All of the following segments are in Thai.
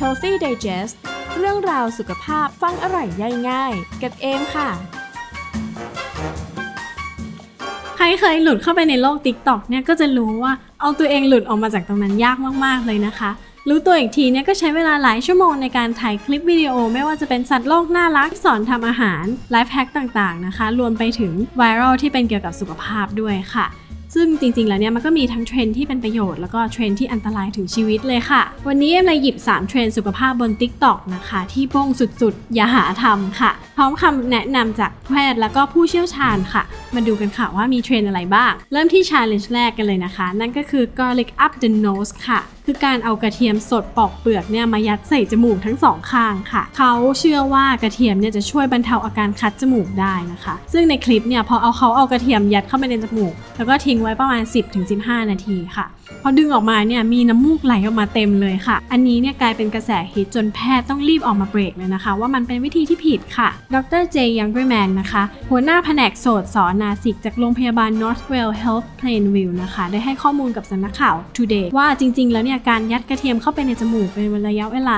Healthy Digest เรื่องราวสุขภาพฟังอร่อยย่อยง่าย กับเอมค่ะ ใครเคยหลุดเข้าไปในโลก TikTok เนี่ยก็จะรู้ว่าเอาตัวเองหลุดออกมาจากตรงนั้นยากมาก ๆ เลยนะคะ รู้ตัวอีกทีเนี่ยก็ใช้เวลาหลายชั่วโมงในการถ่ายคลิปวิดีโอ ไม่ว่าจะเป็นสัตว์โลกน่ารักสอนทำอาหารไลฟ์แฮกต่าง ๆ นะคะ รวมไปถึงไวรัลที่เป็นเกี่ยวกับสุขภาพด้วยค่ะ ซึ่งจริงๆ แล้วเนี่ยมันก็มีทั้งเทรนที่เป็นประโยชน์แล้วก็เทรนที่อันตรายถึงชีวิตเลยค่ะ วันนี้เอ็มเลยหยิบ 3 เทรนด์สุขภาพบน TikTok นะคะ ที่บ้งสุดๆ อย่าหาทำค่ะ พร้อมคำแนะนำจากแพทย์แล้วก็ผู้เชี่ยวชาญค่ะ มาดูกันค่ะว่ามีเทรนอะไรบ้าง เริ่มที่ challenge แรกกันเลยนะคะ นั่นก็คือ garlic up the nose ค่ะ คือการเอากระเทียมสดปอกเปลือกเนี่ยมายัดใส่จมูกทั้งสองข้างค่ะ เขาเชื่อว่ากระเทียมเนี่ยจะช่วยบรรเทาอาการคัดจมูกได้นะคะ ซึ่งในคลิปเนี่ยพอเอาเขาเอากระเทียมยัดเข้าไปในจมูก แล้วก็ทิ้งไว้ประมาณ 10-15 นาทีค่ะพอดึงออกมาเนี่ยมีน้ำมูกไหลออกมาเต็มเลยค่ะ อันนี้เนี่ยกลายเป็นกระแสฮิตจนแพทย์ต้องรีบออกมาเบรกเลยนะคะ ว่ามันเป็นวิธีที่ผิดค่ะดรเจยังเกรแมนนะคะ หัวหน้าแผนกโสตสอนนาสิกจากโรงพยาบาล Northwell Health Plainview นะคะ ได้ให้ข้อมูลกับสำนักข่าว Today ว่าจริงๆ แล้วเนี่ยการยัดกระเทียมเข้าไปในจมูกเป็นระยะเวลา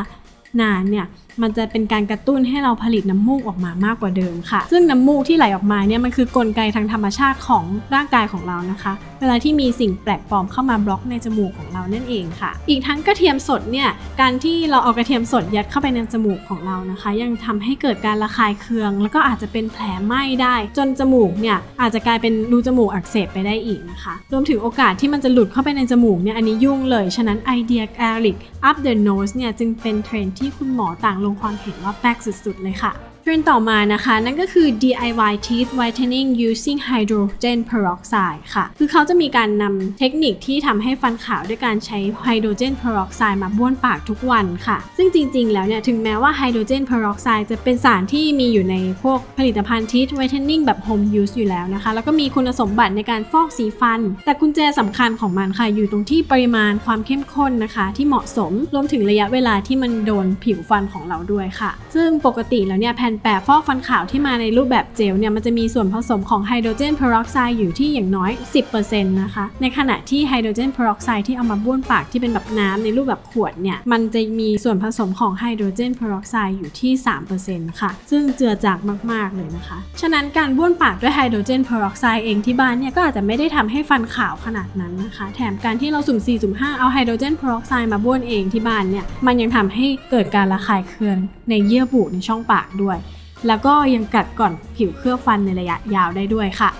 นานเนี่ยมันจะเป็นการกระตุ้นให้เราผลิตน้ำมูกออกมามากกว่าเดิมค่ะ ซึ่งน้ำมูกที่ไหลออกมาเนี่ยมันคือกลไกทางธรรมชาติของร่างกายของเรานะคะ เวลาที่มีสิ่งแปลกปลอมเข้ามาบล็อกในจมูกของเรานั่นเองค่ะ อีกทั้งกระเทียมสดเนี่ยการที่เราเอากระเทียมสดยัดเข้าไปในจมูกของเรานะคะ ยังทำให้เกิดการระคายเคือง แล้วก็อาจจะเป็นแผลไหม้ได้ จนจมูกเนี่ยอาจจะกลายเป็นรูจมูกอักเสบไปได้อีกนะคะ รวมถึงโอกาสที่มันจะหลุดเข้าไปในจมูกเนี่ยอันนี้ยุ่งเลย ฉะนั้นไอเดีย garlic up the nose เนี่ยจึงเป็นเทรนด์ที่คุณหมอต่างลงความเห็นว่าแปลกสุดๆ เลยค่ะ เทรนด์ต่อมานะคะ นั่นก็คือ DIY teeth whitening using hydrogen peroxide ค่ะ คือเขาจะมีการนำเทคนิคที่ทำให้ฟันขาวด้วยการใช้ hydrogen peroxide มาบ้วนปากทุกวันค่ะ ซึ่งจริงๆ แล้วเนี่ย ถึงแม้ว่า hydrogen peroxide จะเป็นสารที่มีอยู่ในพวกผลิตภัณฑ์ teeth whitening แบบ home use อยู่แล้วนะคะ แล้วก็มีคุณสมบัติในการฟอกสีฟัน แต่กุญแจสำคัญของมันค่ะ อยู่ตรงที่ปริมาณความเข้มข้นนะคะ ที่เหมาะสม รวมถึงระยะเวลาที่มันโดนผิวฟันของเราด้วยค่ะ ซึ่งปกติแล้วเนี่ยแผ่นแปะฟอกฟันขาวที่มาในรูปแบบเจลเนี่ยมันจะมีส่วนผสมของไฮโดรเจนเพอร์ออกไซด์อยู่ที่อย่างน้อย 10%นะคะ ในขณะที่ไฮโดรเจนเพอร์ออกไซด์ที่เอามาบ้วนปากที่เป็นแบบน้ำในรูปแบบขวดเนี่ยมันจะมีส่วนผสมของไฮโดรเจนเพอร์ออกไซด์อยู่ที่ 3%ค่ะ ซึ่งเจือจางมาก ๆ เลยนะคะ ฉะนั้นการบ้วนปากด้วยไฮโดรเจนเพอร์ออกไซด์เองที่บ้านเนี่ยก็อาจจะไม่ได้ทำให้ฟันขาวขนาดนั้นนะคะ แถมการที่เราสุ่ม4สุ่ม5เอาไฮโดรเจนเพอร์ออกไซด์มาบ้วนเองที่บ้านเนี่ยมันยังทำให้เกิดการระคายเคืองในเยื่อบุในช่องปากด้วย แล้วก็ยังกัดกร่อนผิวเคลือบฟันในระยะยาวได้ด้วยค่ะ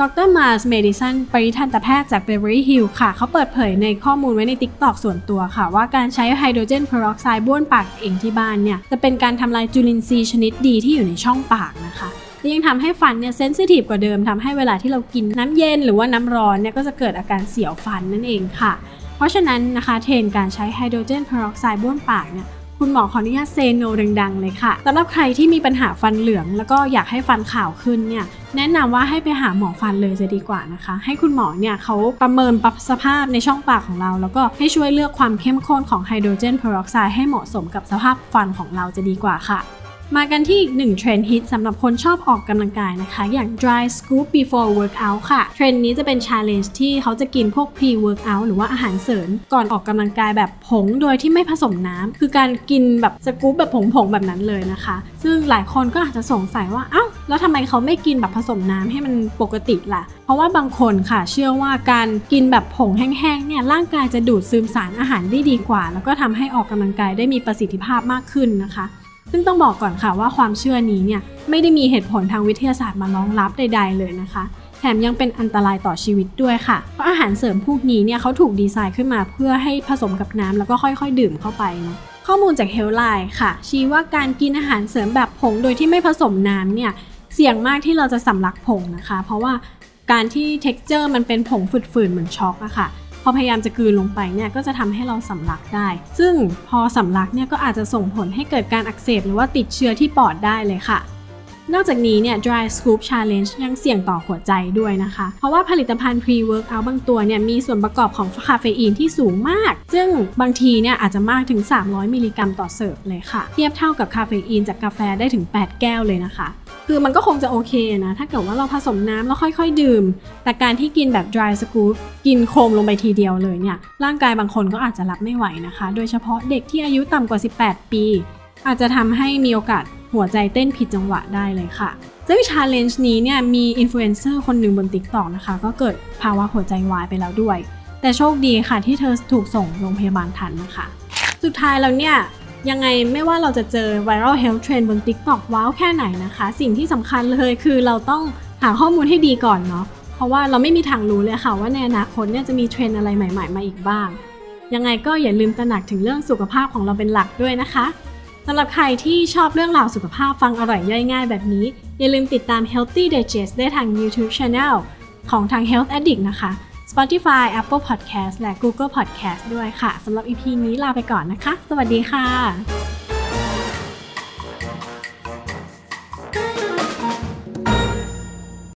ดรมาร์สเมดิสันปริทันตแพทย์จากเบเวอรี่ฮิลล์ค่ะ เขาเปิดเผยในข้อมูลไว้ใน TikTok ส่วนตัวค่ะ ว่าการใช้ไฮโดรเจนเพอร์ออกไซด์บ้วนปากเองที่บ้านเนี่ย จะเป็นการทำลายจุลินทรีย์ชนิดดีที่อยู่ในช่องปากนะคะและยังทำให้ฟันเนี่ย sensitive กว่าเดิมทำให้เวลาที่เรากินน้ำเย็นหรือว่าน้ำร้อนเนี่ยก็จะเกิดอาการเสียวฟันนั่นเองค่ะ เพราะฉะนั้นนะคะเทรนด์การใช้ไฮโดรเจนเพอร์ออกไซด์บ้วนปากเนี่ย คุณหมอขออนุญาต say no ดังๆเลยค่ะสำหรับใครที่มีปัญหาฟันเหลือง แล้วก็อยากให้ฟันขาวขึ้นเนี่ยแนะนำว่าให้ไปหาหมอฟันเลยจะดีกว่านะคะ ให้คุณหมอเนี่ยเขาประเมินปรับสภาพในช่องปากของเรา แล้วก็ให้ช่วยเลือกความเข้มข้นของไฮโดรเจนเพอร์ออกไซด์ให้เหมาะสมกับสภาพฟันของเราจะดีกว่าค่ะ มากันที่อีกหนึ่งเทรนด์ฮิตสำหรับคนชอบออกกำลังกายนะคะ อย่าง dry scoop before workout ค่ะ เทรนด์นี้จะเป็น challenge ที่เขาจะกินพวก pre workout หรือว่าอาหารเสริมก่อนออกกำลังกายแบบผงโดยที่ไม่ผสมน้ำ คือการกินแบบสกู๊ปแบบผงๆแบบนั้นเลยนะคะ ซึ่งหลายคนก็อาจจะสงสัยว่า เอ้า แล้วทำไมเขาไม่กินแบบผสมน้ำให้มันปกติล่ะ เพราะว่าบางคนค่ะ เชื่อว่าการกินแบบผงแห้งๆ เนี่ย ร่างกายจะดูดซึมสารอาหารได้ดีกว่า แล้วก็ทำให้ออกกำลังกายได้มีประสิทธิภาพมากขึ้นนะคะ ซึ่งต้องบอกก่อนค่ะว่าความเชื่อนี้เนี่ยไม่ได้มีเหตุผลทางวิทยาศาสตร์มารองรับใด ๆ เลยนะคะ แถมยังเป็นอันตรายต่อชีวิตด้วยค่ะ เพราะอาหารเสริมพวกนี้เนี่ยเขาถูกดีไซน์ขึ้นมาเพื่อให้ผสมกับน้ำแล้วก็ค่อยๆ ดื่มเข้าไปนะข้อมูลจาก Healthline ค่ะ ชี้ว่าการกินอาหารเสริมแบบผงโดยที่ไม่ผสมน้ำเนี่ยเสี่ยงมากที่เราจะสำลักผงนะคะ เพราะว่าการที่ texture มันเป็นผงฝืดๆเหมือนช็อกอะค่ะ อพยายามจะกลืนลงไปเนี่ยก็จะทำให้เราสำลักได้ ซึ่งพอสำลักเนี่ยก็อาจจะส่งผลให้เกิดการอักเสบหรือว่าติดเชื้อที่ปอดได้เลยค่ะนอกจากนี้เนี่ย dry scoop challenge ยังเสี่ยงต่อหัวใจด้วยนะคะ เพราะว่าผลิตภัณฑ์ pre workout บางตัวเนี่ยมีส่วนประกอบของคาเฟอีนที่สูงมาก ซึ่งบางทีเนี่ยอาจจะมากถึง 300 มิลลิกรัมต่อเสิร์ฟเลยค่ะ เทียบเท่ากับคาเฟอีนจากกาแฟได้ถึง 8 แก้วเลยนะคะ คือมันก็คงจะโอเคนะ ถ้าเกิดว่าเราผสมน้ำแล้วค่อยๆ ดื่ม แต่การที่กินแบบ dry scoop กินโครมลงไปทีเดียวเลยเนี่ย ร่างกายบางคนก็อาจจะรับไม่ไหวนะคะ โดยเฉพาะเด็กที่อายุต่ำกว่า 18 ปี อาจจะทำให้มีโอกาสหัวใจเต้นผิดจังหวะได้เลยค่ะ ซึ่ง challenge นี้เนี่ยมีอินฟลูเอนเซอร์คนหนึ่งบน TikTok นะคะ ก็เกิดภาวะหัวใจวายไปแล้วด้วย แต่โชคดีค่ะที่เธอถูกส่งโรงพยาบาลทันนะคะ สุดท้ายแล้วเนี่ย ยังไงไม่ว่าเราจะเจอ viral health trend บน TikTok ว้าวแค่ไหนนะคะ สิ่งที่สำคัญเลยคือเราต้องหาข้อมูลให้ดีก่อนเนาะเพราะว่าเราไม่มีทางรู้เลยค่ะว่าในอนาคตเนี่ยจะมีเทรนอะไรใหม่ ๆ มาอีกบ้าง ยังไงก็อย่าลืมตระหนักถึงเรื่องสุขภาพของเราเป็นหลักด้วยนะคะสำหรับใครที่ชอบเรื่องราวสุขภาพฟังอร่อยย่อยง่ายแบบนี้ อย่าลืมติดตาม Healthy Digest ได้ทาง YouTube Channel ของทาง Health Addict นะคะ Spotify Apple Podcast และ Google Podcast ด้วยค่ะสำหรับ EP นี้ลาไปก่อนนะคะ สวัสดีค่ะ